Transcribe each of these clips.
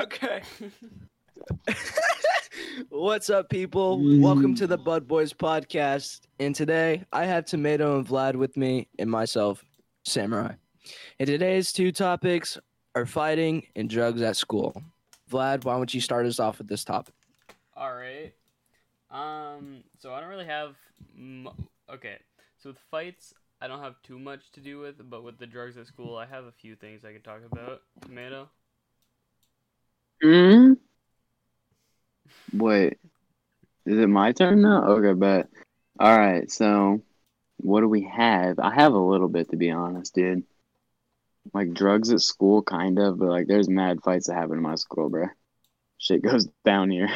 okay. What's up, people? Welcome to the Bud Boys podcast. And today I have Tomato and Vlad with me, and myself, Samurai. And today's two topics are fighting and drugs at school. Vlad, why don't you start us off with this topic? All right. Um. So I don't really have. M- okay. So with fights, I don't have too much to do with, but with the drugs at school, I have a few things I could talk about. Tomato. Hmm. Wait. Is it my turn now? Okay, but All right. So, what do we have? I have a little bit to be honest, dude. Like drugs at school, kind of, but like there's mad fights that happen in my school, bro. Shit goes down here.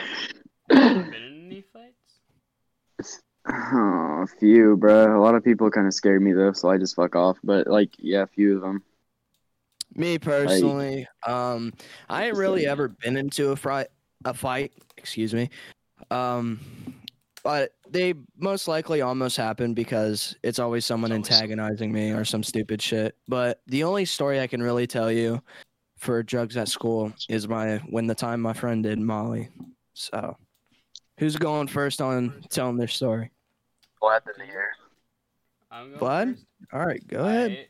Been in any fights? Oh, a few, bro. A lot of people kind of scared me though, so I just fuck off. But like, yeah, a few of them. Me personally, um, I ain't really ever been into a fight. A fight, excuse me. Um, but they most likely almost happen because it's always someone It's always- antagonizing me or some stupid shit. But the only story I can really tell you for drugs at school is my when the time my friend did Molly. So, who's going first on telling their story? Glad to hear. I'm Bud? first. All right, go ahead.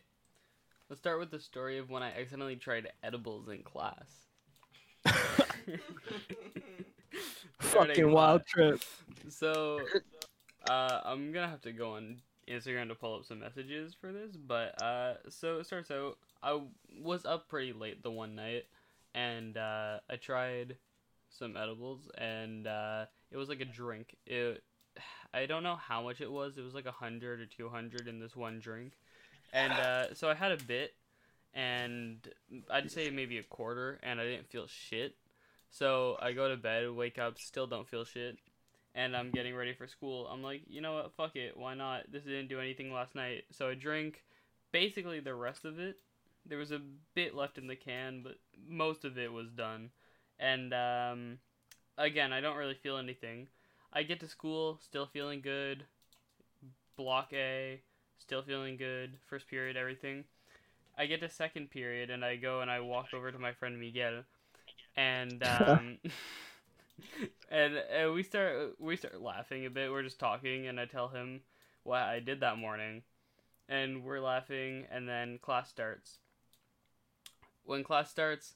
Let's start with the story of when I accidentally tried edibles in class. Fucking wild trip. So, uh, I'm gonna have to go on Instagram to pull up some messages for this, but uh, so it starts out. I was up pretty late the one night, and uh, I tried some edibles, and uh, it was like a drink. It, I don't know how much it was. It was like a hundred or two hundred in this one drink, and uh, so I had a bit, and I'd say maybe a quarter, and I didn't feel shit. So I go to bed, wake up, still don't feel shit and I'm getting ready for school. I'm like, you know what? Fuck it. Why not? This didn't do anything last night. So I drink basically the rest of it. There was a bit left in the can, but most of it was done. And um, again, I don't really feel anything. I get to school, still feeling good. Block A, still feeling good. First period, everything. I get to second period, and I go and I walk over to my friend Miguel, and um, and uh, we start we start laughing a bit. We're just talking, and I tell him what I did that morning, and we're laughing. And then class starts. When class starts,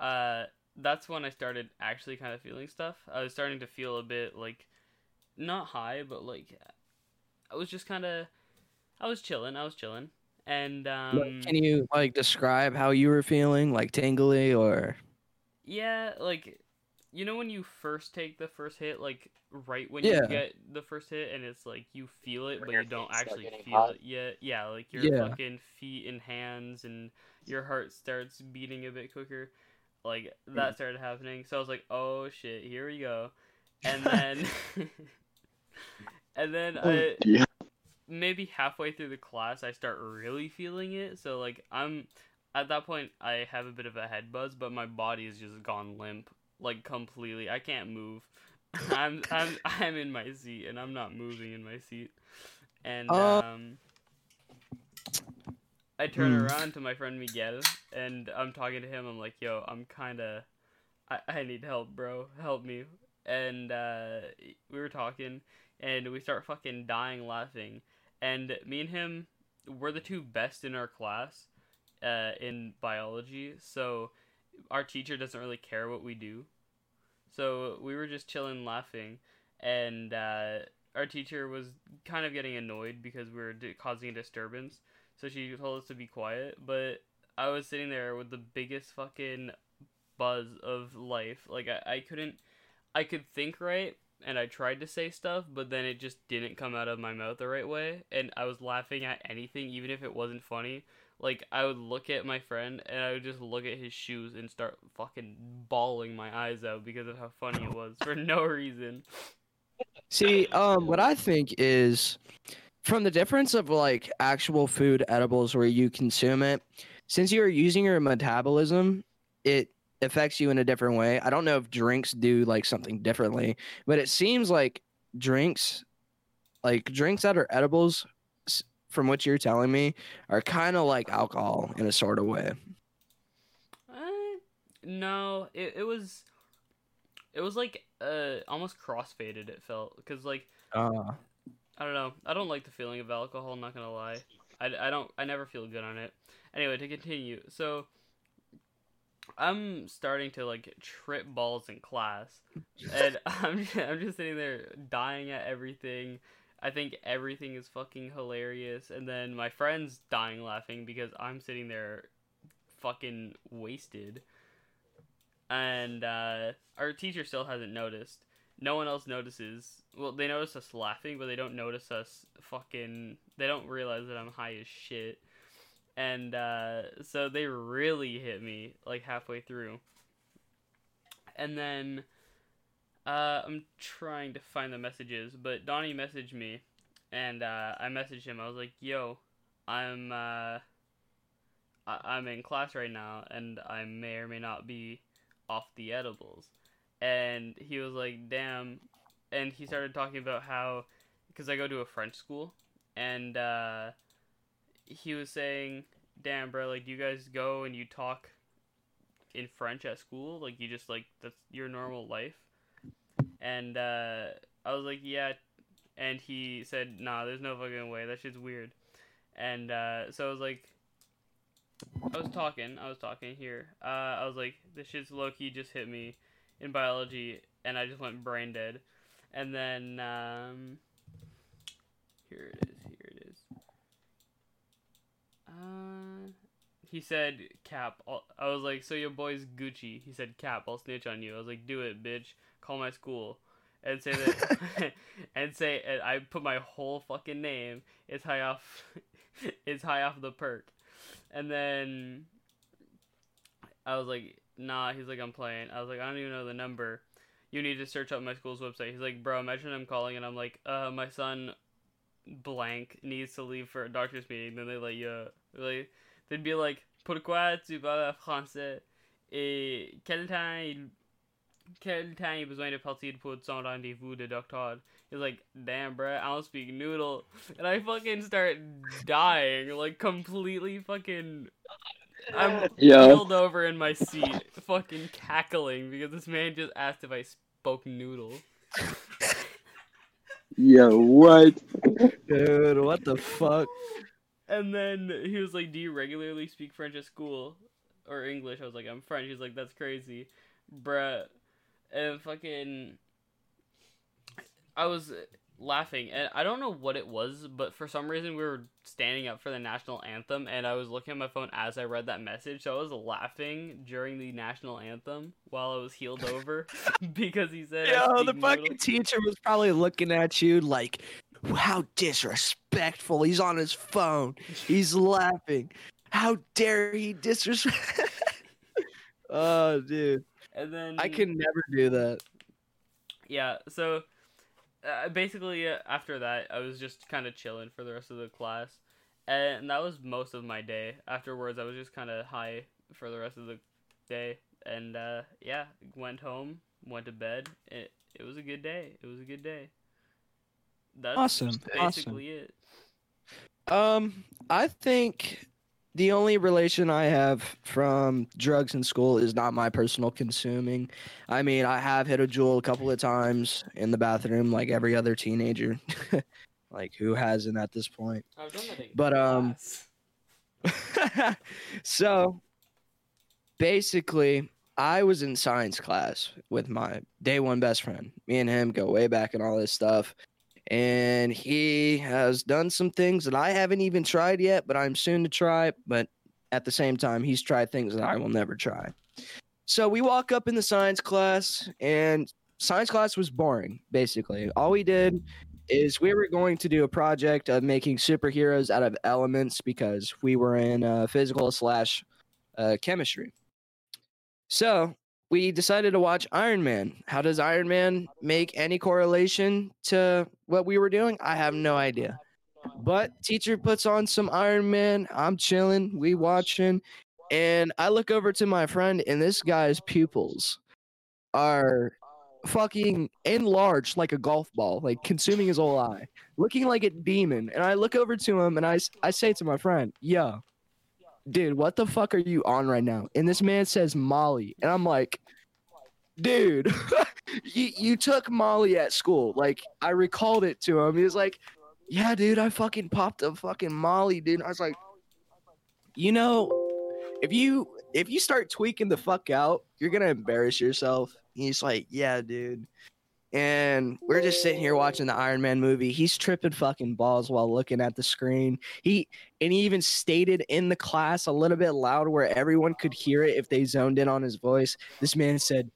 uh, that's when I started actually kind of feeling stuff. I was starting to feel a bit like, not high, but like, I was just kind of, I was chilling. I was chilling, and um, Can you like describe how you were feeling, like tingly or? Yeah, like you know when you first take the first hit, like right when Yeah. you get the first hit, and it's like you feel it, When but your you don't feet start actually getting feel hot. it yet. Yeah, like your Yeah. fucking feet and hands, and your heart starts beating a bit quicker. Like that started happening, so I was like, "Oh shit, here we go," and then, and then I Yeah. Maybe halfway through the class I start really feeling it. So like I'm at that point I have a bit of a head buzz, but my body has just gone limp like completely. I can't move. I'm I'm I'm in my seat and I'm not moving in my seat. And Uh, um I turn hmm. around to my friend Miguel and I'm talking to him. I'm like, "Yo, I'm kind of I I need help, bro. Help me." And uh we were talking and we start fucking dying laughing. And me and him we're the two best in our class uh, in biology. So our teacher doesn't really care what we do. So we were just chilling, laughing, and uh, our teacher was kind of getting annoyed because we were di- causing a disturbance. So she told us to be quiet. But I was sitting there with the biggest fucking buzz of life. Like I, I couldn't, I could think right, and I tried to say stuff, but then it just didn't come out of my mouth the right way, and I was laughing at anything, even if it wasn't funny. Like I would look at my friend and I would just look at his shoes and start fucking bawling my eyes out because of how funny it was for no reason. See, um, what I think is from the difference of like actual food edibles where you consume it, since you're using your metabolism, it affects you in a different way. I don't know if drinks do like something differently, but it seems like drinks, like drinks that are edibles, from what you're telling me, are kind of like alcohol in a sort of way. Uh, No, it, it was it was like uh almost crossfaded it felt cuz like Uh, I don't know. I don't like the feeling of alcohol, I'm not to lie. I, I don't I never feel good on it. Anyway, to continue. So I'm starting to like trip balls in class. And I'm I'm just sitting there dying at everything. I think everything is fucking hilarious and then my friend's dying laughing because I'm sitting there fucking wasted. And uh our teacher still hasn't noticed. No one else notices. Well, they notice us laughing, but they don't notice us fucking. They don't realize that I'm high as shit. And uh, so they really hit me like halfway through. And then uh, I'm trying to find the messages, but Donnie messaged me, and uh, I messaged him. I was like, "Yo, I'm uh, I- I'm in class right now, and I may or may not be off the edibles." And he was like, "Damn," and he started talking about how, because I go to a French school, and uh, he was saying, "Damn, bro, like, do you guys go and you talk in French at school? Like, you just like that's your normal life?" And uh, I was like, "Yeah," and he said, "Nah, there's no fucking way. That shit's weird." And uh, so I was like, I was talking, I was talking here. Uh, I was like, this shit's low key just hit me in biology, and I just went brain dead. And then um, here it is. Uh, he said, "Cap." I'll, I was like, "So your boy's Gucci?" He said, "Cap." I'll snitch on you. I was like, "Do it, bitch. Call my school." And say that, and say, and I put my whole fucking name. It's high off, it's high off the perk, and then I was like, "Nah." He's like, "I'm playing." I was like, "I don't even know the number." You need to search up my school's website. He's like, "Bro, imagine I'm calling and I'm like, uh, my son, blank needs to leave for a doctor's meeting." Then they like, yeah, like they'd be like, "Pourquoi tu parles français?" Et quel temps il quel temps il a besoin de partir pour son rendez-vous de docteur? He's like, damn, bruh, I don't speak noodle. And I fucking start dying, like, completely fucking. I'm Yo. keeled over in my seat, fucking cackling because this man just asked if I spoke noodle. Yo, what? dude, what the fuck? And then he was like, Do you regularly speak French at school? Or English? I was like, I'm French. He's like, That's crazy. Bruh. And fucking. I was laughing, and I don't know what it was, but for some reason we were standing up for the national anthem, and I was looking at my phone as I read that message, so I was laughing during the national anthem while I was healed over because he said, Yo, the fucking teacher was probably looking at you like, how disrespectful. He's on his phone. He's laughing. How dare he disrespect? oh, dude. And then I can never do that. yeah so uh, basically uh, after that i was just kind of chilling for the rest of the class and that was most of my day afterwards i was just kind of high for the rest of the day and uh, yeah went home went to bed it, it was a good day it was a good day that's Awesome, basically it Um, I think the only relation I have from drugs in school is not my personal consuming. I mean, I have hit a Juul a couple of times in the bathroom, like every other teenager. like, who hasn't at this point? I've done that in But, um, so, basically, I was in science class with my day one best friend. Me and him go way back and all this stuff. And he has done some things that I haven't even tried yet, but I'm soon to try. But at the same time, he's tried things that I will never try. So we walk up in the science class, and science class was boring, basically. All we did is we were going to do a project of making superheroes out of elements because we were in uh, physical slash uh, chemistry. So we decided to watch Iron Man. How does Iron Man make any correlation to what we were doing? I have no idea. But teacher puts on some Iron Man. I'm chilling. We watching, and I look over to my friend, and this guy's pupils are fucking enlarged like a golf ball, like consuming his whole eye, looking like a demon. And I look over to him, and I, I say to my friend, "Yo, dude, what the fuck are you on right now? And this man says Molly. And I'm like, dude, you, you took Molly at school. Like, I recalled it to him. He was like, yeah, dude, I fucking popped a fucking Molly, dude. I was like, you know, if you if you start tweaking the fuck out, you're gonna embarrass yourself. And He's like, yeah, dude. And we're just sitting here watching the Iron Man movie. He's tripping fucking balls while looking at the screen. He and he even stated in the class a little bit loud where everyone could hear it if they zoned in on his voice. This man said,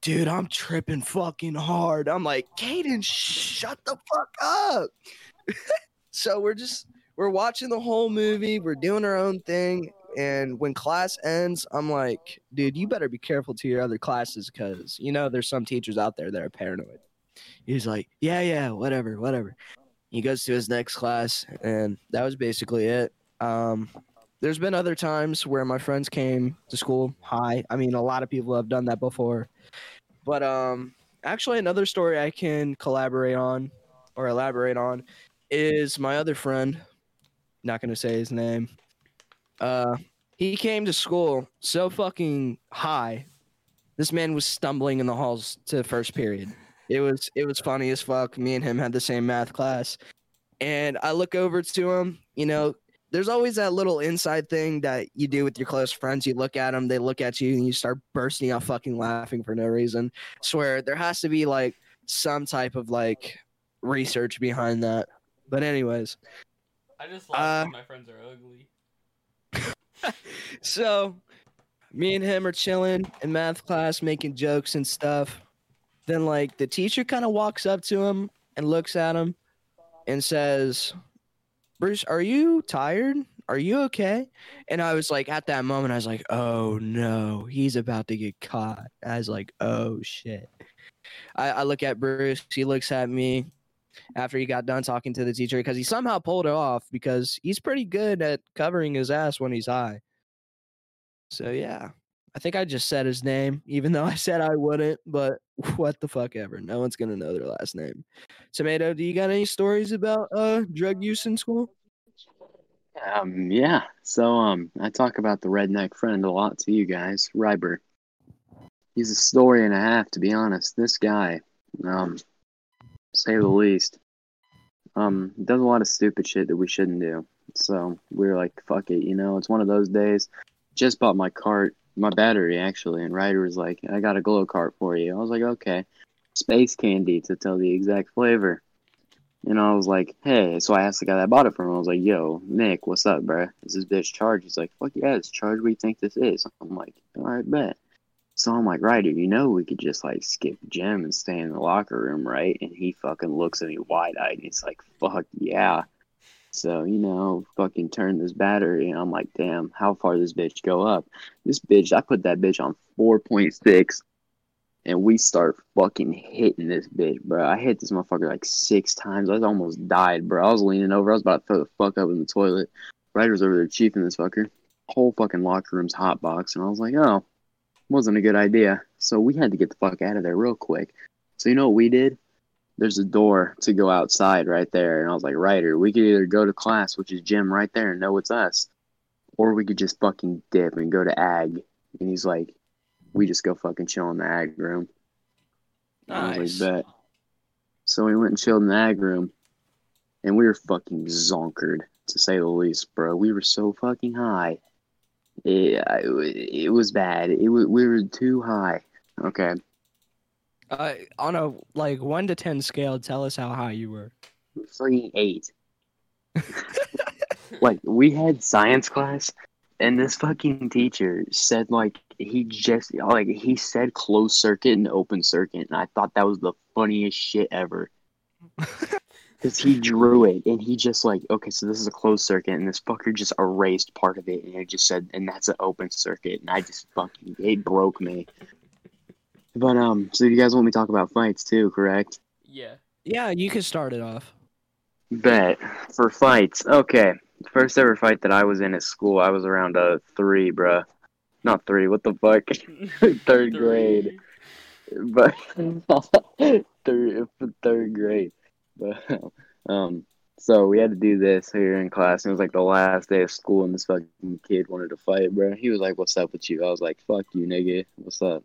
Dude, I'm tripping fucking hard. I'm like, Caden, shut the fuck up. so we're just we're watching the whole movie, we're doing our own thing, and when class ends, I'm like, dude, you better be careful to your other classes because you know there's some teachers out there that are paranoid. He's like, yeah, yeah, whatever, whatever. He goes to his next class, and that was basically it. Um, there's been other times where my friends came to school high. I mean, a lot of people have done that before. But um, actually, another story I can collaborate on or elaborate on is my other friend. Not gonna say his name. Uh, he came to school so fucking high. This man was stumbling in the halls to first period. It was it was funny as fuck. Me and him had the same math class, and I look over to him. You know, there's always that little inside thing that you do with your close friends. You look at them, they look at you, and you start bursting out fucking laughing for no reason. swear there has to be like some type of like research behind that. But anyways, I just laugh Uh, when my friends are ugly. So me and him are chilling in math class making jokes and stuff. Then like the teacher kind of walks up to him and looks at him and says bruce are you tired? Are you okay? And i was like at that moment i was like oh no he's about to get caught. I was like oh shit. I, I look at bruce he looks at me after he got done talking to the teacher because he somehow pulled it off because he's pretty good at covering his ass when he's high so yeah, I think I just said his name, even though I said I wouldn't. But what the fuck ever? No one's gonna know their last name. Tomato, do you got any stories about uh drug use in school? Um, yeah. So, um, I talk about the redneck friend a lot to you guys, Ryder. He's a story and a half, to be honest. This guy, um, say the least, um, does a lot of stupid shit that we shouldn't do. So we were like, fuck it, you know, it's one of those days. Just bought my cart, my battery actually, and Ryder was like, I got a glow cart for you. I was like, okay. Space candy to tell the exact flavor. And I was like, hey, so I asked the guy that bought it from him. I was like, yo, Nick, what's up, bruh? Is this bitch charged? He's like, fuck yeah, it's charged. What do you think this is? I'm like, all right, bet. So I'm like, Ryder, you know we could just like skip gym and stay in the locker room, right? And he fucking looks at me wide eyed and he's like, fuck yeah. So, you know, fucking turn this battery and I'm like, damn, how far this bitch go up? This bitch, I put that bitch on 4.6 and we start fucking hitting this bitch, bro. I hit this motherfucker like six times. I was almost died, bro. I was leaning over. I was about to throw the fuck up in the toilet. Ryder's over there chiefing this fucker. Whole fucking locker room's hot box, and I was like, oh, wasn't a good idea. So we had to get the fuck out of there real quick. So you know what we did? There's a door to go outside right there, and I was like, Ryder, we could either go to class, which is gym right there, and know it's us, or we could just fucking dip and go to ag. And he's like, we just go fucking chill in the ag room. I was like, bet. So we went and chilled in the ag room, and we were fucking zonkered, to say the least, bro. We were so fucking high. It, it was bad. It was, we were too high. Okay. Uh, on a like one to ten scale, tell us how high you were. Fucking eight. like, we had science class, and this fucking teacher said, like, he just, like, he said closed circuit and open circuit, and I thought that was the funniest shit ever. Because he drew it and he just like, okay, so this is a closed circuit, and this fucker just erased part of it, and it just said, and that's an open circuit, and I just fucking, it broke me. But um, so you guys want me to talk about fights too, correct? Yeah. Yeah, you can start it off. Bet for fights. Okay, first ever fight that I was in at school, I was around a three, bruh. Not three. What the fuck? Third grade. But third third grade. But um, So we had to do this here in class. And it was like the last day of school, and this fucking kid wanted to fight, bro. He was like, "What's up with you?" I was like, "Fuck you, nigga. What's up?"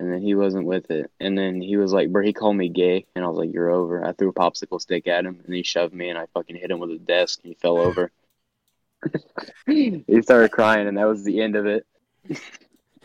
And then he wasn't with it. And then he was like, "Bro," he called me gay, and I was like, "You're over." I threw a popsicle stick at him, and he shoved me, and I fucking hit him with a desk, and he fell over. he started crying, and that was the end of it.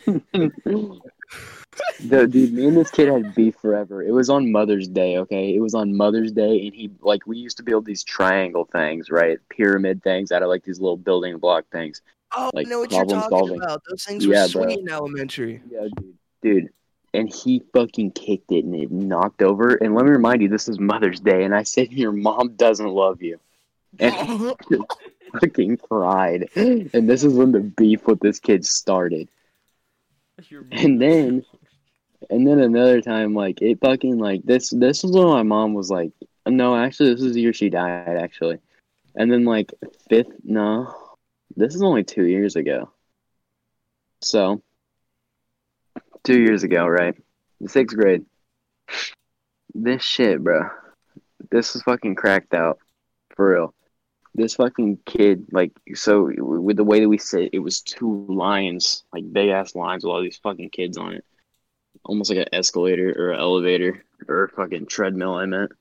the, dude, me and this kid had beef forever. It was on Mother's Day, okay? It was on Mother's Day, and he like we used to build these triangle things, right? Pyramid things out of like these little building block things. Oh, Like, I know what you're problem talking solving. about. Those things Yeah, were bro. sweet in elementary. Yeah, dude. Dude, and he fucking kicked it, and it knocked over. And let me remind you, this is Mother's Day, and I said your mom doesn't love you, and he fucking cried. And this is when the beef with this kid started. And then, and then another time, like it fucking like this. This was when my mom was like, no, actually, this is the year she died, actually. And then like fifth, no, this is only two years ago. So, two years ago, right? Sixth grade. This shit, bro. This is fucking cracked out, for real. This fucking kid, like, so with the way that we sit, it was two lines, like big ass lines with all these fucking kids on it, almost like an escalator or an elevator or a fucking treadmill. I meant,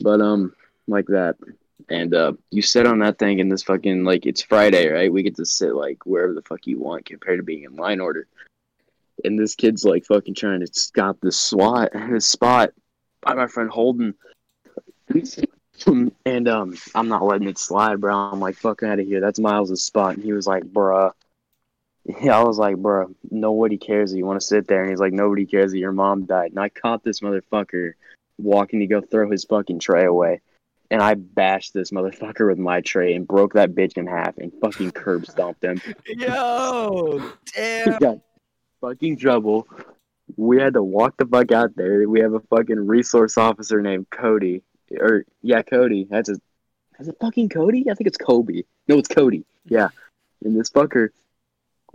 but um, like that. And uh, you sit on that thing, and this fucking like it's Friday, right? We get to sit like wherever the fuck you want compared to being in line order. And this kid's like fucking trying to stop this SWAT, this spot by my friend Holden. And um, I'm not letting it slide, bro. I'm like, fuck out of here. That's Miles' spot. And he was like, bruh. Yeah, I was like, bruh, nobody cares that you want to sit there. And he's like, nobody cares that your mom died. And I caught this motherfucker walking to go throw his fucking tray away. And I bashed this motherfucker with my tray and broke that bitch in half and fucking curb stomped him. Yo, damn. got fucking trouble. We had to walk the fuck out there. We have a fucking resource officer named Cody. Or yeah, Cody. That's a is it fucking Cody? I think it's Kobe. No, it's Cody. Yeah. And this fucker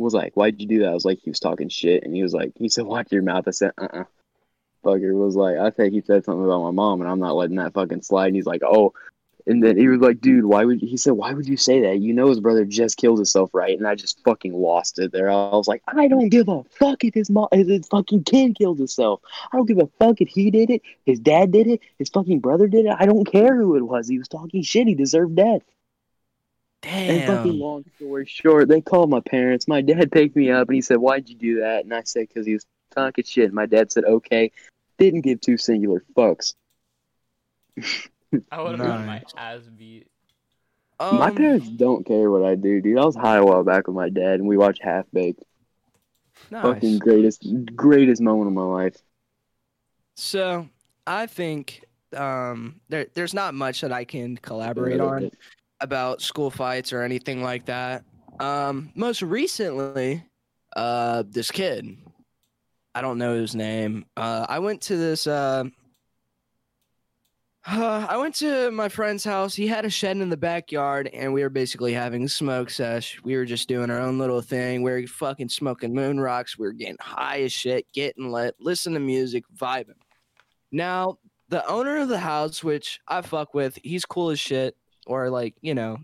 was like, Why'd you do that? I was like, he was talking shit and he was like he said, Watch your mouth. I said, uh uh Fucker was like, I think he said something about my mom and I'm not letting that fucking slide. And he's like, Oh and then he was like, dude, why would he said, why would you say that? You know his brother just killed himself, right? And I just fucking lost it there. I was like, I don't give a fuck if his mom, if his fucking kid killed himself. I don't give a fuck if he did it, his dad did it, his fucking brother did it. I don't care who it was. He was talking shit. He deserved death. And fucking Damn. long story short, they called my parents. My dad picked me up and he said, "Why'd you do that?" And I said, "Cause he was talking shit." And My dad said, "Okay." Didn't give two singular fucks. I would have gotten my ass beat. my Um, parents don't care what I do, dude. I was high a while back with my dad, and we watched Half Baked. Fucking greatest, greatest moment of my life. So I think um, there there's not much that I can collaborate on about school fights or anything like that. Um, most recently, uh, this kid, I don't know his name. Uh, I went to this. Uh, I went to my friend's house. He had a shed in the backyard, and we were basically having a smoke sesh. We were just doing our own little thing. We were fucking smoking moon rocks. We were getting high as shit, getting lit, listening to music, vibing. Now, the owner of the house, which I fuck with, he's cool as shit, or like, you know,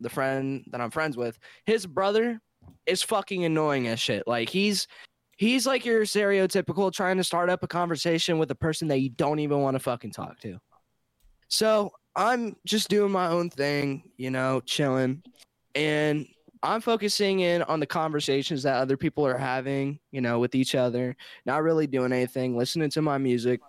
the friend that I'm friends with, his brother is fucking annoying as shit. Like he's he's like your stereotypical trying to start up a conversation with a person that you don't even want to fucking talk to. So I'm just doing my own thing, you know, chilling. And I'm focusing in on the conversations that other people are having, you know, with each other, not really doing anything, listening to my music.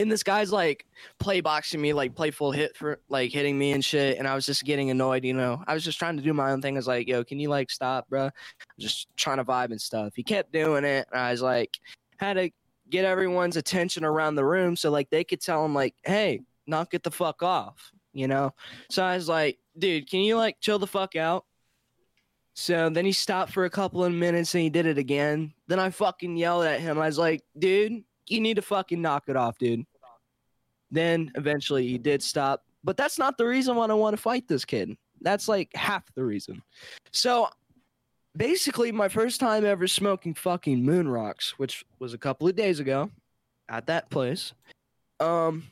And this guy's like play boxing me, like playful hit for like hitting me and shit. And I was just getting annoyed, you know. I was just trying to do my own thing. I was like, yo, can you like stop, bro? I'm just trying to vibe and stuff. He kept doing it. And I was like, had to get everyone's attention around the room so like they could tell him, like, hey, knock it the fuck off, you know? So I was like, dude, can you like chill the fuck out? So then he stopped for a couple of minutes and he did it again. Then I fucking yelled at him. I was like, dude, you need to fucking knock it off, dude. Then eventually he did stop. But that's not the reason why I want to fight this kid. That's like half the reason. So basically, my first time ever smoking fucking moon rocks, which was a couple of days ago at that place. Um,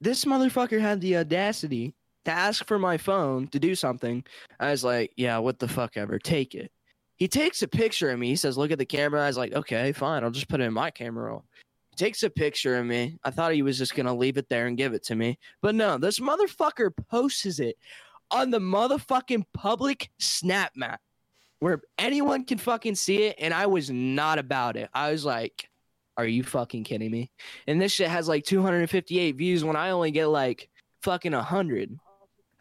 this motherfucker had the audacity to ask for my phone to do something. I was like, yeah, what the fuck ever, take it. He takes a picture of me. He says, look at the camera. I was like, okay, fine. I'll just put it in my camera roll. Takes a picture of me. I thought he was just going to leave it there and give it to me. But no, this motherfucker posts it on the motherfucking public snap map where anyone can fucking see it. And I was not about it. I was like, are you fucking kidding me? And this shit has like 258 views when I only get like fucking 100.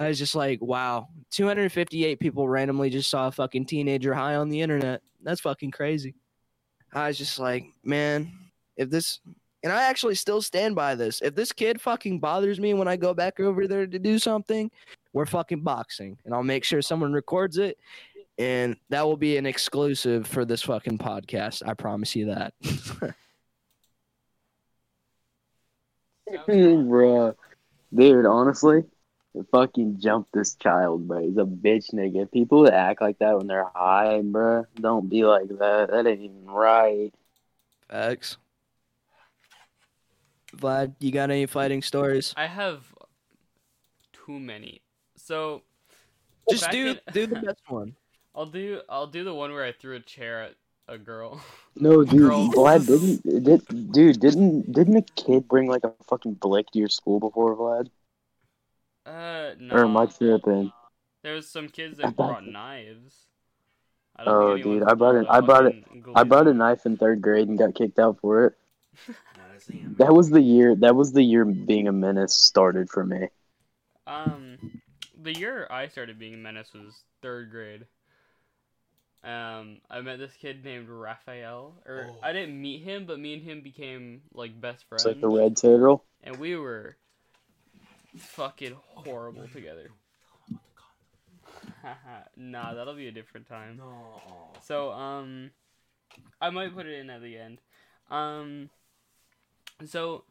I was just like, wow, 258 people randomly just saw a fucking teenager high on the internet. That's fucking crazy. I was just like, man, if this, and I actually still stand by this. If this kid fucking bothers me when I go back over there to do something, we're fucking boxing. And I'll make sure someone records it. And that will be an exclusive for this fucking podcast. I promise you that. Bruh. Dude, honestly, fucking jump this child, bro. He's a bitch nigga. People that act like that when they're high, bro, don't be like that. That ain't even right. Facts. Vlad, you got any fighting stories? I have too many. So Just do in- do the best one. I'll do I'll do the one where I threw a chair at a girl. No, dude, Girl. Vlad didn't. Did, dude, didn't didn't a kid bring like a fucking blick to your school before, Vlad? Uh no. Or am I tripping? There was some kids that brought knives. I Oh, think anyone's dude, I brought it- I brought fucking I brought a knife in third grade and got kicked out for it. That was the year. That was the year being a menace started for me. Um, the year I started being a menace was third grade. Um, I met this kid named Raphael, or Oh. I didn't meet him, but me and him became like best friends, It's like the red turtle. and we were fucking horrible together. nah, that'll be a different time. No. So, um, I might put it in at the end. Um, so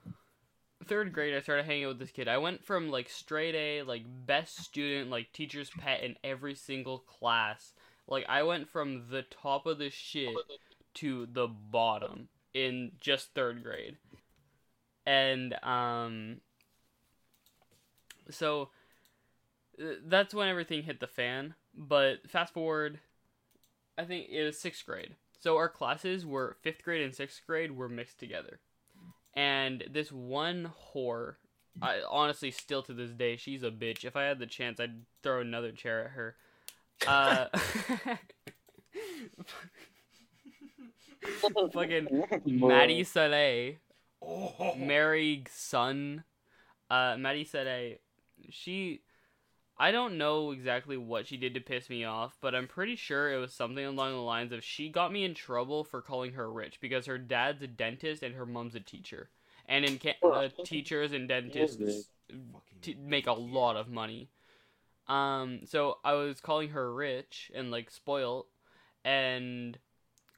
third grade, I started hanging out with this kid. I went from like straight A, like best student, like teacher's pet in every single class. Like I went from the top of the shit to the bottom in just third grade, and um, so uh, that's when everything hit the fan. But fast forward I think it was sixth grade. So our classes were fifth grade and sixth grade were mixed together. And this one whore, I honestly still to this day, she's a bitch. If I had the chance, I'd throw another chair at her. Uh, fucking Maddie Soleil, Oh. Mary Sun, uh, Maddie Soleil, she I don't know exactly what she did to piss me off, but I'm pretty sure it was something along the lines of she got me in trouble for calling her rich because her dad's a dentist and her mom's a teacher. And in Canada, teachers and dentists t- make a lot of money. Um, so I was calling her rich and like spoiled, and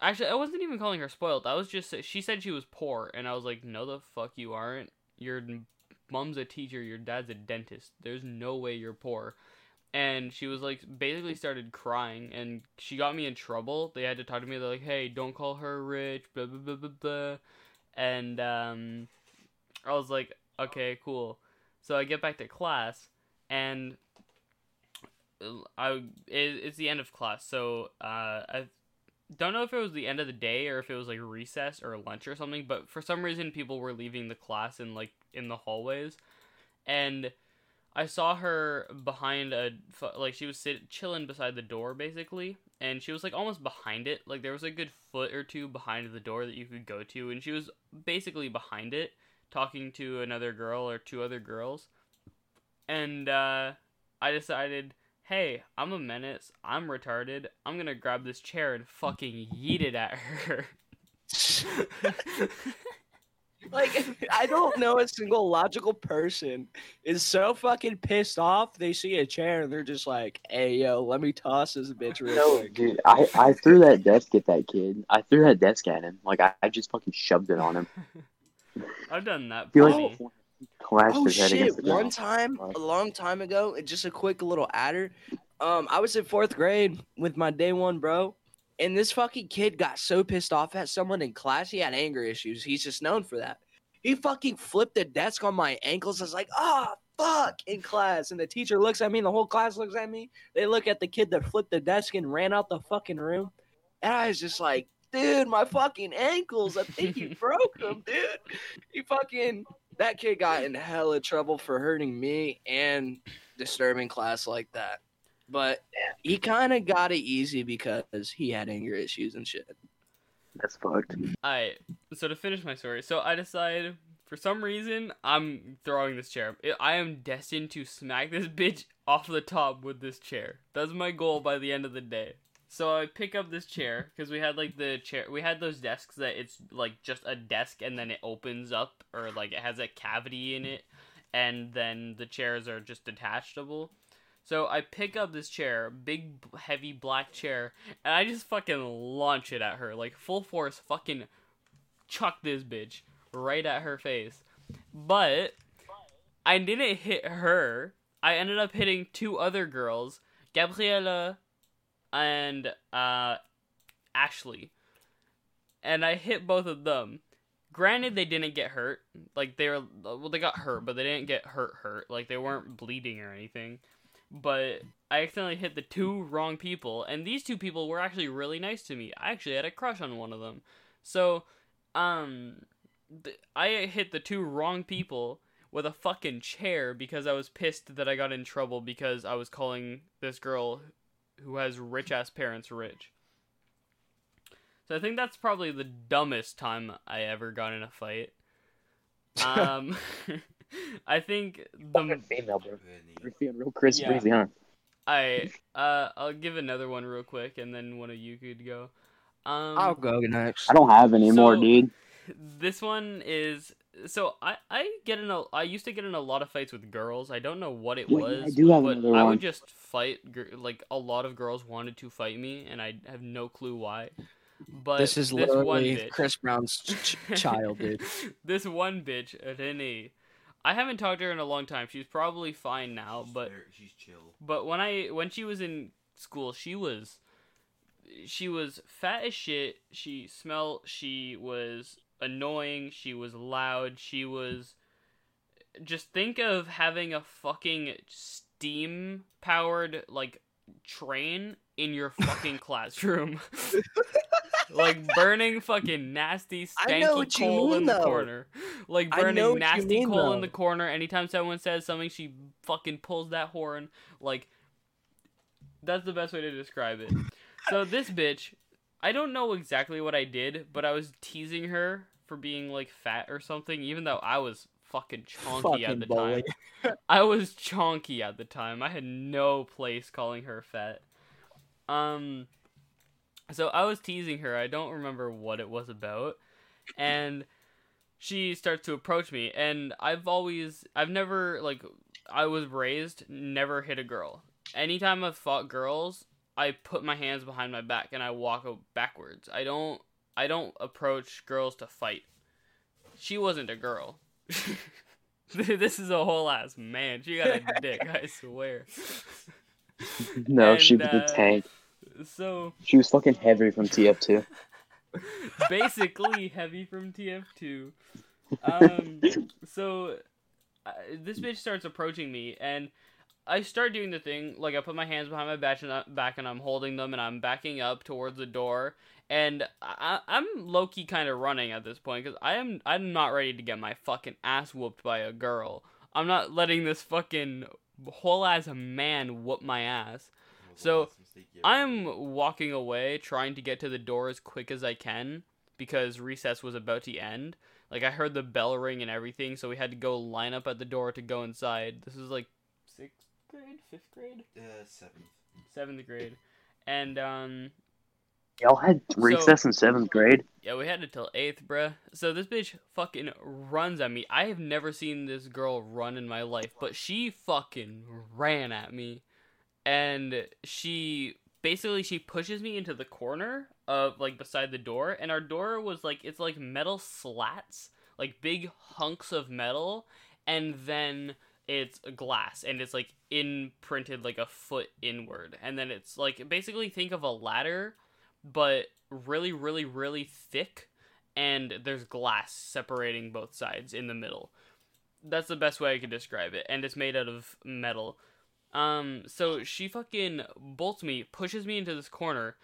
actually I wasn't even calling her spoiled. I was just she said she was poor, and I was like, no, the fuck you aren't. Your mom's a teacher, your dad's a dentist. There's no way you're poor. And she was like, basically started crying, and she got me in trouble. They had to talk to me. They're like, hey, don't call her rich, blah blah blah blah blah. And um, I was like, okay, cool. So I get back to class, and I it, it's the end of class. So uh, I don't know if it was the end of the day or if it was like recess or lunch or something. But for some reason, people were leaving the class in like in the hallways, and I saw her behind a like she was sit chilling beside the door basically, and she was like almost behind it. Like there was a good foot or two behind the door that you could go to, and she was basically behind it talking to another girl or two other girls. And uh, I decided, hey, I'm a menace. I'm retarded. I'm gonna grab this chair and fucking yeet it at her. Like I don't know a single logical person is so fucking pissed off they see a chair and they're just like, "Hey, yo, let me toss this bitch real No, quick." dude, I, I threw that desk at that kid. I threw that desk at him. Like I, I just fucking shoved it on him. I've done that. He plenty. Clashed Oh shit! One time, a long time ago, and just a quick little adder. Um, I was in fourth grade with my day one bro, and this fucking kid got so pissed off at someone in class. He had anger issues. He's just known for that. He fucking flipped the desk on my ankles. I was like, ah, fuck, in class. And the teacher looks at me, and the whole class looks at me. They look at the kid that flipped the desk and ran out the fucking room. And I was just like, dude, my fucking ankles. I think you broke them, dude. He fucking, that kid got in hella trouble for hurting me and disturbing class like that. But he kind of got it easy because he had anger issues and shit. That's fucked. I so to finish my story, so I decide for some reason I'm throwing this chair. I am destined to smack this bitch off the top with this chair. That's my goal by the end of the day. So I pick up this chair because we had like the chair. We had those desks that it's like just a desk and then it opens up or like it has a cavity in it, and then the chairs are just detachable. So I pick up this chair, big heavy black chair, and I just fucking launch it at her like full force. Fucking chuck this bitch right at her face. But I didn't hit her. I ended up hitting two other girls, Gabriella and uh, Ashley. And I hit both of them. Granted, they didn't get hurt. Like they were, well, they got hurt, but they didn't get hurt. Hurt. Like they weren't bleeding or anything. But I accidentally hit the two wrong people, and these two people were actually really nice to me. I actually had a crush on one of them. So, um, th- I hit the two wrong people with a fucking chair because I was pissed that I got in trouble because I was calling this girl who has rich ass parents rich. So I think that's probably the dumbest time I ever got in a fight. Um, I think the female, bro. You're feeling real Chris Yeah. Breezy, huh? I uh I'll give another one real quick and then one of you could go. Um, I'll go next. I don't have any more, dude. this one is so I I get in a I used to get in a lot of fights with girls. I don't know what it Yeah, yeah, was, I do have but another I one. would just fight gir- like a lot of girls wanted to fight me, and I have no clue why. But this is this one literally bitch, Chris Brown's ch- child, dude. this one bitch, Renee. I haven't talked to her in a long time. She's probably fine now, She's but very- she's chill. but when I when she was in school, she was she was fat as shit. She smelled. She was annoying. She was loud. She was. Just think of having a fucking steam powered like train in your fucking classroom. like burning fucking nasty stanky coal in the though. corner. Like burning nasty mean, coal in the corner. Anytime someone says something, she fucking pulls that horn. Like that's the best way to describe it. So this bitch, I don't know exactly what I did, but I was teasing her for being like fat or something, even though I was fucking chonky at the bully. time. I was chonky at the time. I had no place calling her fat. Um so I was teasing her. I don't remember what it was about. And she starts to approach me and I've always I've never like I was raised never hit a girl. Anytime I've fought girls, I put my hands behind my back and I walk backwards. I don't I don't approach girls to fight. She wasn't a girl. this is a whole ass man. She got a dick, I swear. No, she was uh, a tank. So She was fucking heavy from TF2. basically heavy from TF2. Um, so uh, this bitch starts approaching me, and I start doing the thing like I put my hands behind my back and, back, and I'm holding them, and I'm backing up towards the door, and I, I'm low key kind of running at this point because I am I'm not ready to get my fucking ass whooped by a girl. I'm not letting this fucking whole ass man whoop my ass. So, I'm walking away, trying to get to the door as quick as I can because recess was about to end. Like I heard the bell ring and everything, so we had to go line up at the door to go inside. This was like sixth grade, fifth grade, Uh, seventh. seventh grade, and um, Y'all had recess in seventh grade. yeah, we had it till eighth, bruh. So this bitch fucking runs at me. I have never seen this girl run in my life, but she fucking ran at me, and she basically she pushes me into the corner of like beside the door, and our door was like it's like metal slats, like big hunks of metal, and then it's glass and it's like imprinted like a foot inward and then it's like basically think of a ladder but really really really thick and there's glass separating both sides in the middle. That's the best way I could describe it, and it's made out of metal. Um, so she fucking bolts me, pushes me into this corner.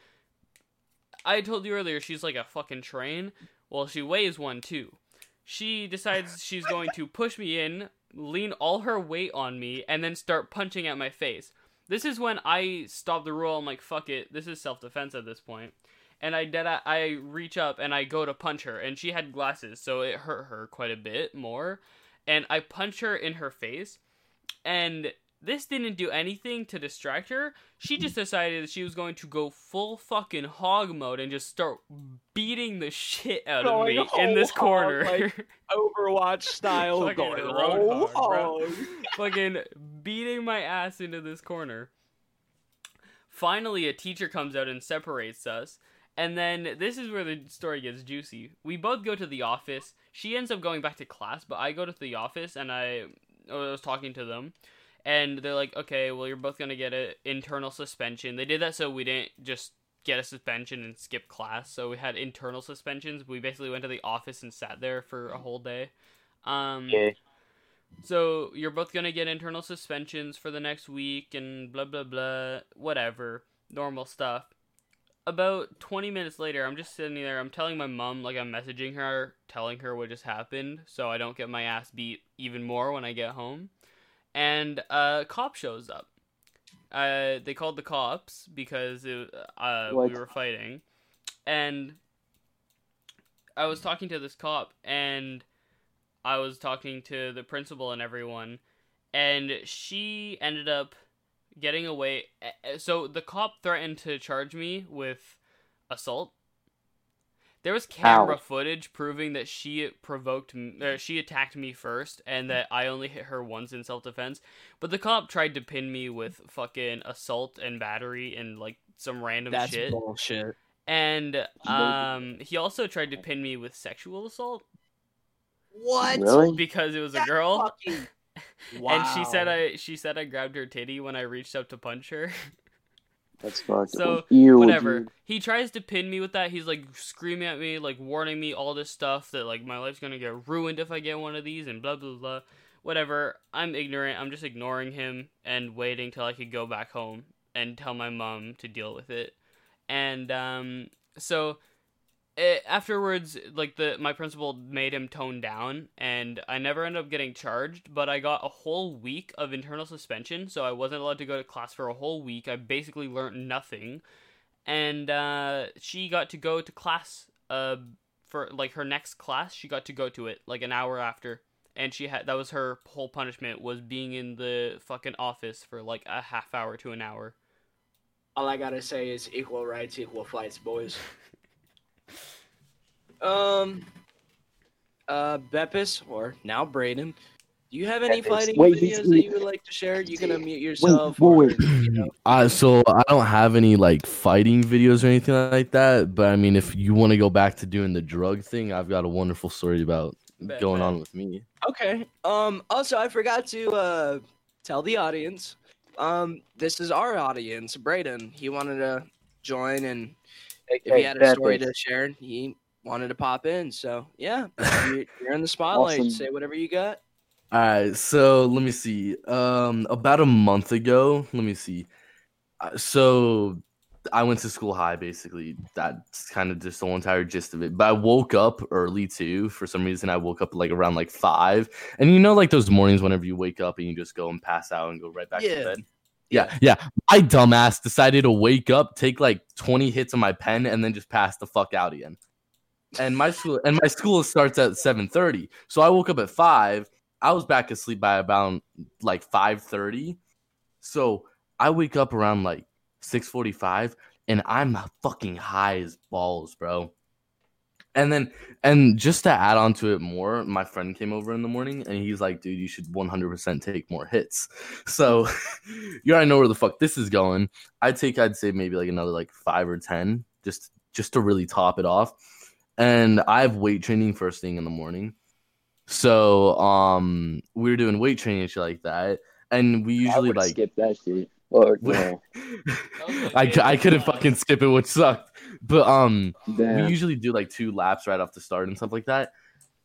I told you earlier she's like a fucking train. Well, she weighs one too. She decides she's going to push me in, lean all her weight on me, and then start punching at my face. This is when I stop the rule. I'm like, fuck it. This is self defense at this point. And I dead I reach up and I go to punch her, and she had glasses, so it hurt her quite a bit more. And I punch her in her face, and this didn't do anything to distract her. She just mm-hmm. decided that she was going to go full fucking hog mode and just start beating the shit out of me in this hog, corner. like- Overwatch style Fucking going Roadhog, bro. fucking beating my ass into this corner. Finally, a teacher comes out and separates us. And then this is where the story gets juicy. We both go to the office. She ends up going back to class, but I go to the office and I, I was talking to them. And they're like, okay, well, you're both going to get an internal suspension. They did that so we didn't just get a suspension and skip class. So we had internal suspensions. We basically went to the office and sat there for a whole day. Um, Yeah. so you're both gonna get internal suspensions for the next week and blah blah blah, whatever, normal stuff. About 20 minutes later, I'm just sitting there. I'm telling my mom, like I'm messaging her, telling her what just happened, so I don't get my ass beat even more when I get home. And a cop shows up. Uh, they called the cops because it, uh, we were fighting, and I was talking to this cop, and I was talking to the principal and everyone, and she ended up getting away. eh, eh, So the cop threatened to charge me with assault. There was camera Ow. footage proving that she provoked, m- uh, she attacked me first, and that I only hit her once in self defense. But the cop tried to pin me with fucking assault and battery and like some random That's shit. bullshit. And um, he also tried to pin me with sexual assault What? Really? because it was a That girl. fucking- And she said I she said I grabbed her titty when I reached up to punch her. That's fucked. So, Ew, Whatever. dude. He tries to pin me with that. He's like screaming at me, like warning me all this stuff that like my life's gonna get ruined if I get one of these and blah blah blah. Whatever. I'm ignorant. I'm just ignoring him and waiting till I could go back home and tell my mom to deal with it. And um so it, afterwards like the my principal made him tone down and i never ended up getting charged but i got a whole week of internal suspension so i wasn't allowed to go to class for a whole week. I basically learned nothing. And uh, she got to go to class uh, for like her next class she got to go to it like an hour after. And she had that was her whole punishment was being in the fucking office for like a half hour to an hour. All I gotta say is equal rights, equal fights, boys. um, uh, Beppis or now Braden, do you have any Beppis. fighting Wait, he's- videos that you would like to share? You can unmute Wait, yourself. wait, or, wait. you know, Uh, so I don't have any like fighting videos or anything like that. But I mean, if you want to go back to doing the drug thing, I've got a wonderful story about Bet, going bet. on with me. Okay. Um. Also, I forgot to uh tell the audience. Um. This is our audience, Braden. He wanted to join, and if he had a story to share, he wanted to pop in. So yeah, you- you're in the spotlight. Awesome. Say whatever you got. All right, so let me see. Um, about a month ago, let me see. Uh, So I went to school high, basically. That's kind of just the whole entire gist of it. But I woke up early too. For some reason, I woke up like around like five. And you know, like those mornings whenever you wake up and you just go and pass out and go right back Yeah. to bed. Yeah, yeah. My dumbass decided to wake up, take like 20 hits of my pen, and then just pass the fuck out again. And my school and my school starts at 7:30. So I woke up at five. I was back asleep by about like 5:30. So I wake up around like 6:45 and I'm fucking high as balls, bro. And then and just to add on to it more, my friend came over in the morning and he's like, "Dude, you should 100% take more hits." So you already know where the fuck this is going. I'd take I'd say maybe like another like 5 or 10 just just to really top it off. And I have weight training first thing in the morning. So um we were doing weight training and shit like that. And we usually like skip that shit. We- no. I, I couldn't fucking skip it, which sucked. But um, Damn. we usually do like two laps right off the start and stuff like that.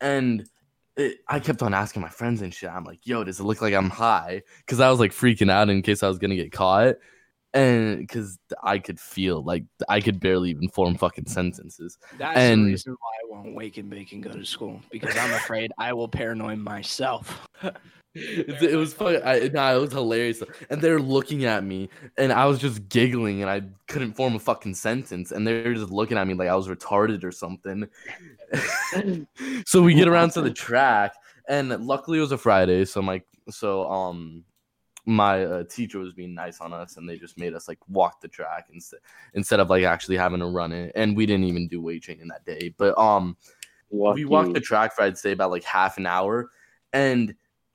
And it, I kept on asking my friends and shit. I'm like, "Yo, does it look like I'm high?" Because I was like freaking out in case I was gonna get caught, and because I could feel like I could barely even form fucking sentences. That's And- the reason why I won't wake and bake and go to school because I'm afraid I will paranoid myself. It, it was funny. I, nah, it was hilarious. And they're looking at me, and I was just giggling, and I couldn't form a fucking sentence. And they're just looking at me like I was retarded or something. so we get around to the track, and luckily it was a Friday, so my so um my uh, teacher was being nice on us, and they just made us like walk the track instead instead of like actually having to run it. And we didn't even do weight training that day, but um we walked the track for I'd say about like half an hour, and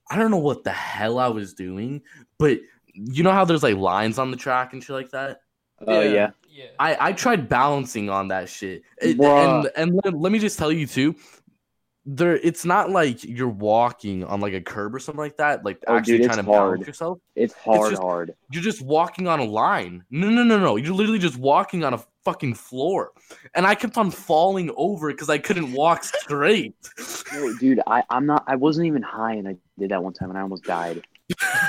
I don't know what the hell I was doing, but you know how there's like lines on the track and shit like that. Oh Yeah. yeah. Yeah. I I tried balancing on that shit, It- Bruh. and and let, let me just tell you too. There, it's not like you're walking on like a curb or something like that. Like Oh, actually dude, trying it's to balance hard. yourself. It's hard, just- hard. You're just walking on a line. No, no, no, no. You're literally just walking on a fucking floor. And I kept on falling over because I couldn't walk straight. No, dude, I, I'm not. I wasn't even high, and I did that one time, and I almost died.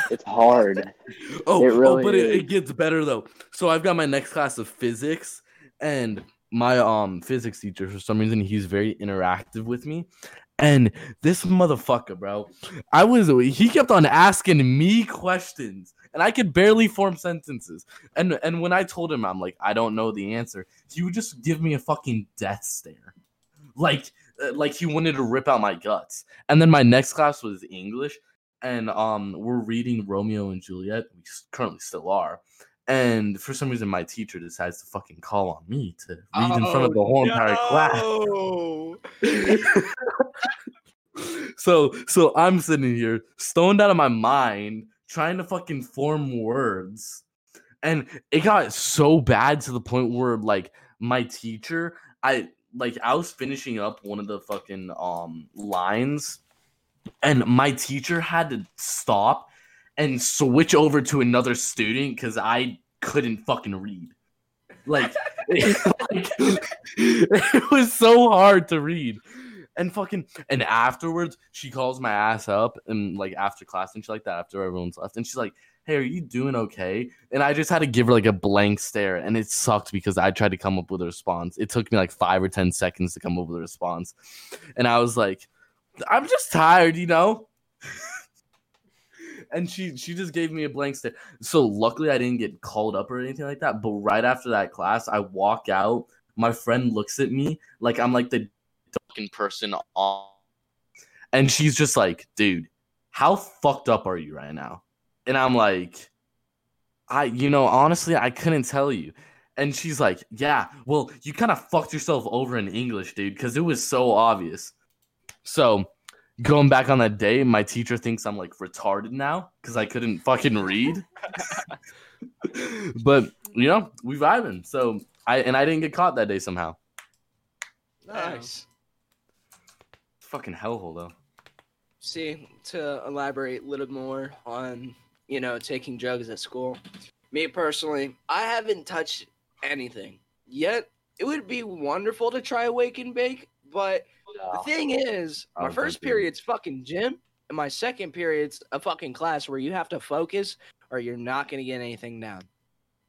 It's hard. Oh, It oh, really oh but it, it gets better though. So I've got my next class of physics, and my um physics teacher for some reason he's very interactive with me. And this motherfucker, bro, I was he kept on asking me questions, and I could barely form sentences. And and when I told him I'm like I don't know the answer, he would just give me a fucking death stare, like uh, like he wanted to rip out my guts. And then my next class was English, and um we're reading Romeo and Juliet. We currently still are. And for some reason, my teacher decides to fucking call on me to read in front of the whole entire class. so so I'm sitting here stoned out of my mind trying to fucking form words. And it got so bad to the point where like my teacher, I like I was finishing up one of the fucking um lines and my teacher had to stop and switch over to another student cuz I couldn't fucking read. Like, like it was so hard to read. And fucking and afterwards she calls my ass up and like after class and shit like that after everyone's left and she's like hey are you doing okay? And i just had to give her like a blank stare and it sucked because i tried to come up with a response. It took me like five or ten seconds to come up with a response. And i was like i'm just tired you know and she she just gave me a blank stare. So luckily i didn't get called up or anything like that but right after that class i walk out. My friend looks at me like i'm like the fucking person on and she's just like dude how fucked up are you right now? And i'm like i you know honestly i couldn't tell you. And she's like yeah well you kind of fucked yourself over in english dude because it was so obvious. So going back on that day my teacher thinks i'm like retarded now because i couldn't fucking read. But you know we vibing. So i and i didn't get caught that day somehow. Nice. fucking hellhole though. See, to elaborate a little more on, you know, taking drugs at school, me personally, I haven't touched anything yet. It would be wonderful to try wake and bake, but the thing is, my first period's fucking gym, and my second period's a fucking class where you have to focus or you're not gonna get anything down.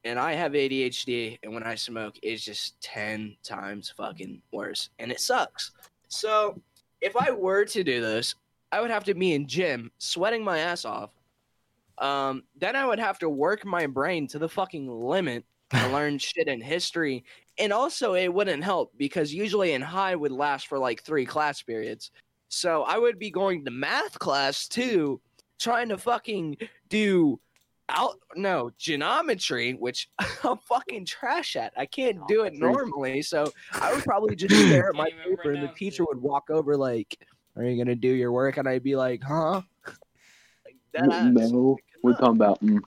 And I have ADHD, and when I smoke, it's just ten times fucking worse, and it sucks. So, if I were to do this, I would have to be in gym, sweating my ass off. Um, then I would have to work my brain to the fucking limit to learn shit in history. And also, it wouldn't help because usually in high would last for like three class periods. So I would be going to math class too, trying to fucking do out no geometry, which I'm fucking trash at. I can't do it normally. So I would probably just stare at my paper, and the teacher would walk over like, "Are you gonna do your work?" And I'd be like, "Huh." Like, no, we're talking about. Mm,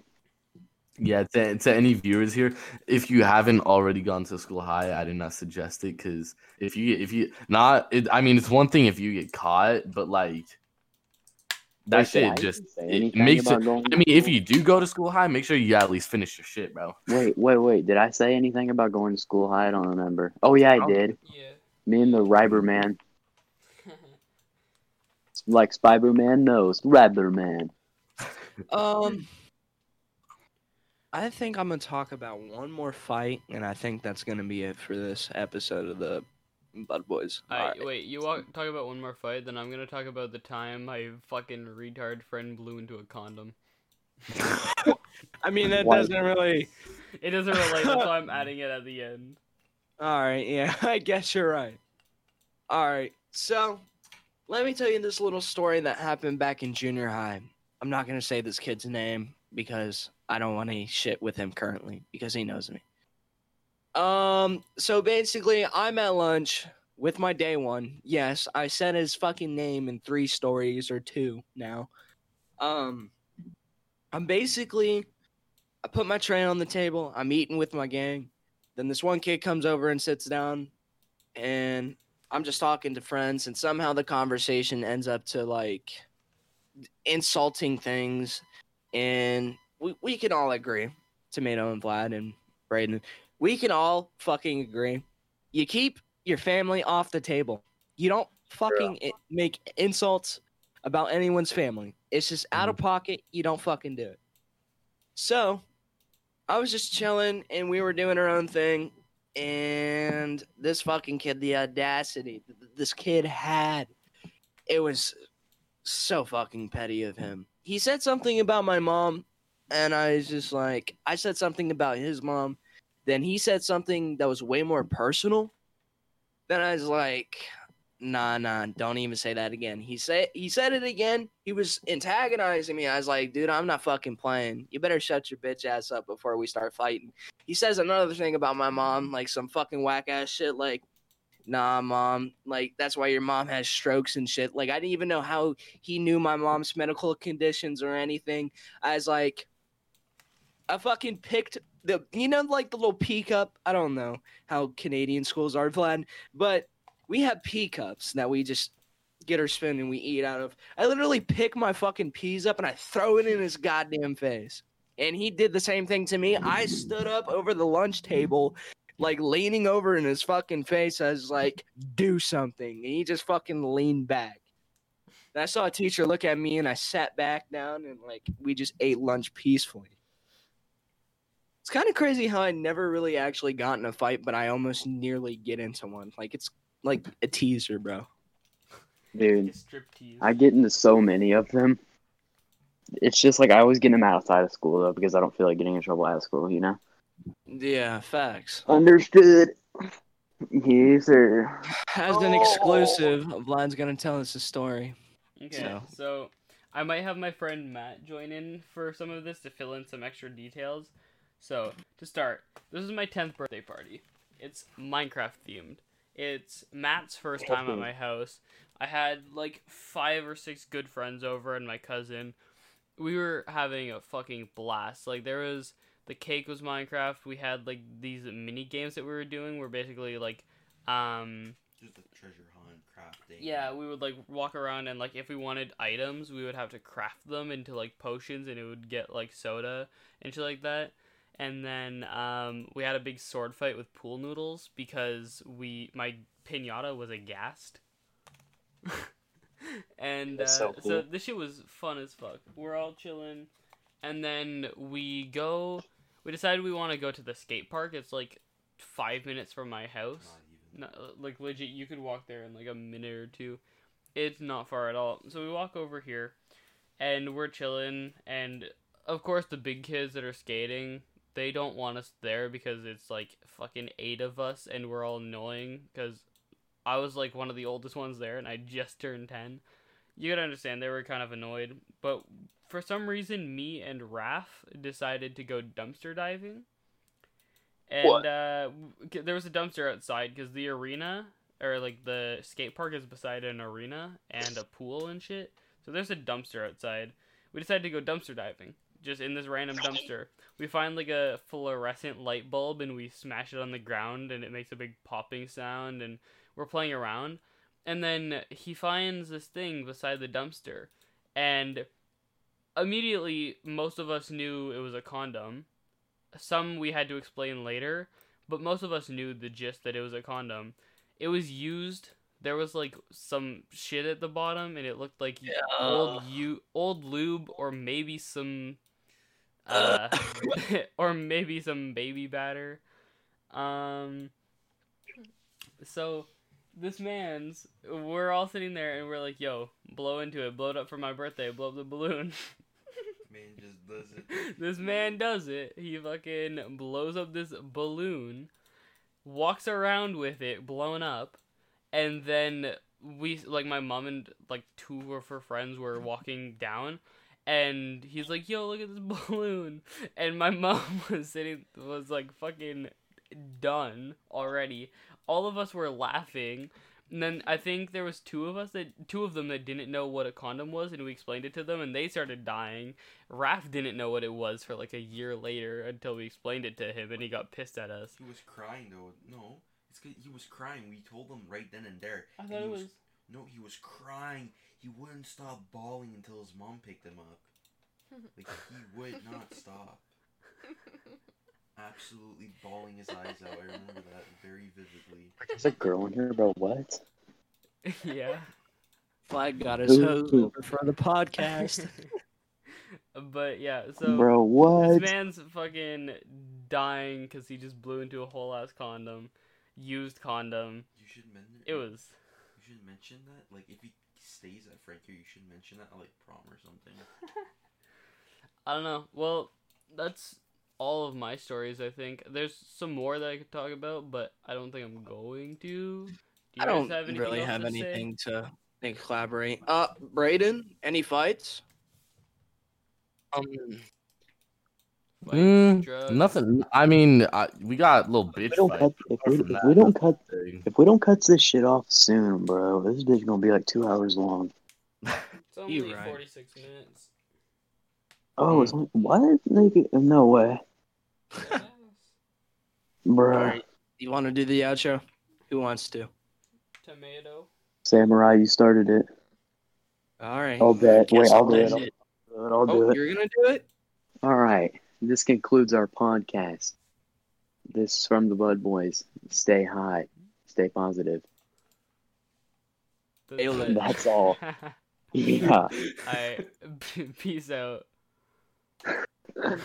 Yeah, to, to any viewers here, if you haven't already gone to school high, I do not suggest it because if you if you not, it, I mean, it's one thing if you get caught, but like, that Wait, shit just it makes it. I to mean, if you do go to school high, make sure you at least finish your shit, bro. Wait, wait, wait. Did I say anything about going to school high? I don't remember. Oh yeah, I Oh. did. Yeah. Me and the Ryder man, like Spyber man knows, Ryder man. Um, I think I'm gonna talk about one more fight, and I think that's gonna be it for this episode of the Bud Boys. Alright, Alright. wait, you walk, talk about one more fight, then I'm gonna talk about the time my fucking retard friend blew into a condom. I mean, that Why- doesn't really. It doesn't relate, that's why I'm adding it at the end. All right, yeah, I guess you're right. All right, so let me tell you this little story that happened back in junior high. I'm not gonna say this kid's name because I don't want any shit with him currently because he knows me. Um, so basically, I'm at lunch with my day one. Yes, I said his fucking name in three stories or two now. Um, I'm basically, I put my tray on the table. I'm eating with my gang. Then this one kid comes over and sits down, and I'm just talking to friends, and somehow the conversation ends up to like insulting things, and we we can all agree, Tomato and Vlad and Braden, we can all fucking agree. You keep your family off the table. You don't fucking i- make insults about anyone's family. It's just out of mm-hmm. pocket. You don't fucking do it. So, I was just chilling and we were doing our own thing. And this fucking kid, the audacity this kid had, it was so fucking petty of him. He said something about my mom, and I was just like, I said something about his mom. Then he said something that was way more personal. Then I was like, nah, nah, don't even say that again. He said he said it again. He was antagonizing me. I was like, dude, I'm not fucking playing. You better shut your bitch ass up before we start fighting. He says another thing about my mom, like some fucking whack ass shit, like, nah, mom, like that's why your mom has strokes and shit. Like I didn't even know how he knew my mom's medical conditions or anything. I was like, I fucking picked the, you know, like the little pea cup. I don't know how Canadian schools are, Vlad, but we have pea cups that we just get our spoon and we eat out of. I literally pick my fucking peas up and I throw it in his goddamn face. And he did the same thing to me. I stood up over the lunch table, like leaning over in his fucking face. I was like, do something. And he just fucking leaned back. And I saw a teacher look at me and I sat back down and like we just ate lunch peacefully. It's kind of crazy how I never really actually got in a fight, but I almost nearly get into one. Like it's like a teaser, bro. Dude, Strip tease. I get into so many of them. It's just like I always get them outside of school though because I don't feel like getting in trouble out of school. You know. Yeah, facts. Understood. Yes, sir. As an exclusive, Vlad's gonna tell us a story. Okay, So- so I might have my friend Matt join in for some of this to fill in some extra details. So, to start, this is my 10th birthday party. It's Minecraft themed. It's Matt's first time at my house. I had like five or six good friends over and my cousin. We were having a fucking blast. Like there was the cake was Minecraft. We had like these mini games that we were doing where basically like um Just a treasure hunt, crafting. yeah, we would like walk around and like if we wanted items, we would have to craft them into like potions and it would get like soda and shit like that. And then um, we had a big sword fight with pool noodles because we my pinata was aghast. and uh, That's so, so this shit was fun as fuck. We're all chilling, and then we go. We decided we want to go to the skate park. It's like five minutes from my house. Not even. No, like legit, you could walk there in like a minute or two. It's not far at all. So we walk over here, and we're chilling. And of course, the big kids that are skating, they don't want us there because it's like fucking eight of us, and we're all annoying. Because I was like one of the oldest ones there, and I just turned ten. You gotta understand, they were kind of annoyed. But for some reason, me and Raph decided to go dumpster diving. And What? uh, there was a dumpster outside because the arena or like the skate park is beside an arena and a pool and shit. So there's a dumpster outside. We decided to go dumpster diving, just in this random dumpster. We find like a fluorescent light bulb and we smash it on the ground and it makes a big popping sound and we're playing around. And then he finds this thing beside the dumpster and immediately most of us knew it was a condom. Some we had to explain later, but most of us knew the gist that it was a condom. It was used. There was like some shit at the bottom, and it looked like old you old lube or maybe some uh or maybe some baby batter. Um so this man's we're all sitting there and we're like yo blow into it. Blow it up for my birthday. Blow up the balloon. Man just does it. this man does it. He fucking blows up this balloon walks around with it blown up and then we like my mom and like two of her friends were walking down and he's like yo look at this balloon and my mom was sitting was like fucking done already all of us were laughing and then i think there was two of us that two of them that didn't know what a condom was and we explained it to them and they started dying Raph didn't know what it was for like a year later until we explained it to him and he got pissed at us He was crying though. No, it's 'cause he was crying. We told him right then and there. i And thought he it was No, he was crying. He wouldn't stop bawling until his mom picked him up. Like he would not stop. Absolutely bawling his eyes out. I remember that very vividly. There's a girl in here, about What? yeah Flag got his Ooh. hose over for the podcast. but yeah so bro, what? This man's fucking dying because he just blew into a whole ass condom, used condom. You should mention. It was You should mention that. Like if he stays at Frankie, you should mention that at like prom or something. I don't know. Well, that's all of my stories. I think there's some more that I could talk about, but I don't think I'm going to. Do you I guys don't have really have to say? anything to think collaborate. Uh, Braden, any fights? Um, Fights, Mm, drugs. nothing. I mean, I, we got a little If we bitch don't fight. cut, if we, if that, we don't cut, if we don't cut this shit off soon, bro, this bitch gonna be like two hours long. It's only You right. 46 minutes. Oh, it's like what? Nigga, no way, Yes. bro. alright. You want to do the outro? Who wants to? Tomato. Samurai, you started it. All right. I'll bet. Wait, Guess I'll do end it. I'll do Oh, it. you're gonna do it? All right. This concludes our podcast. This is from the Bud Boys. Stay high. Stay positive. That's Hail it. it. That's all. Yeah. Alright, peace out.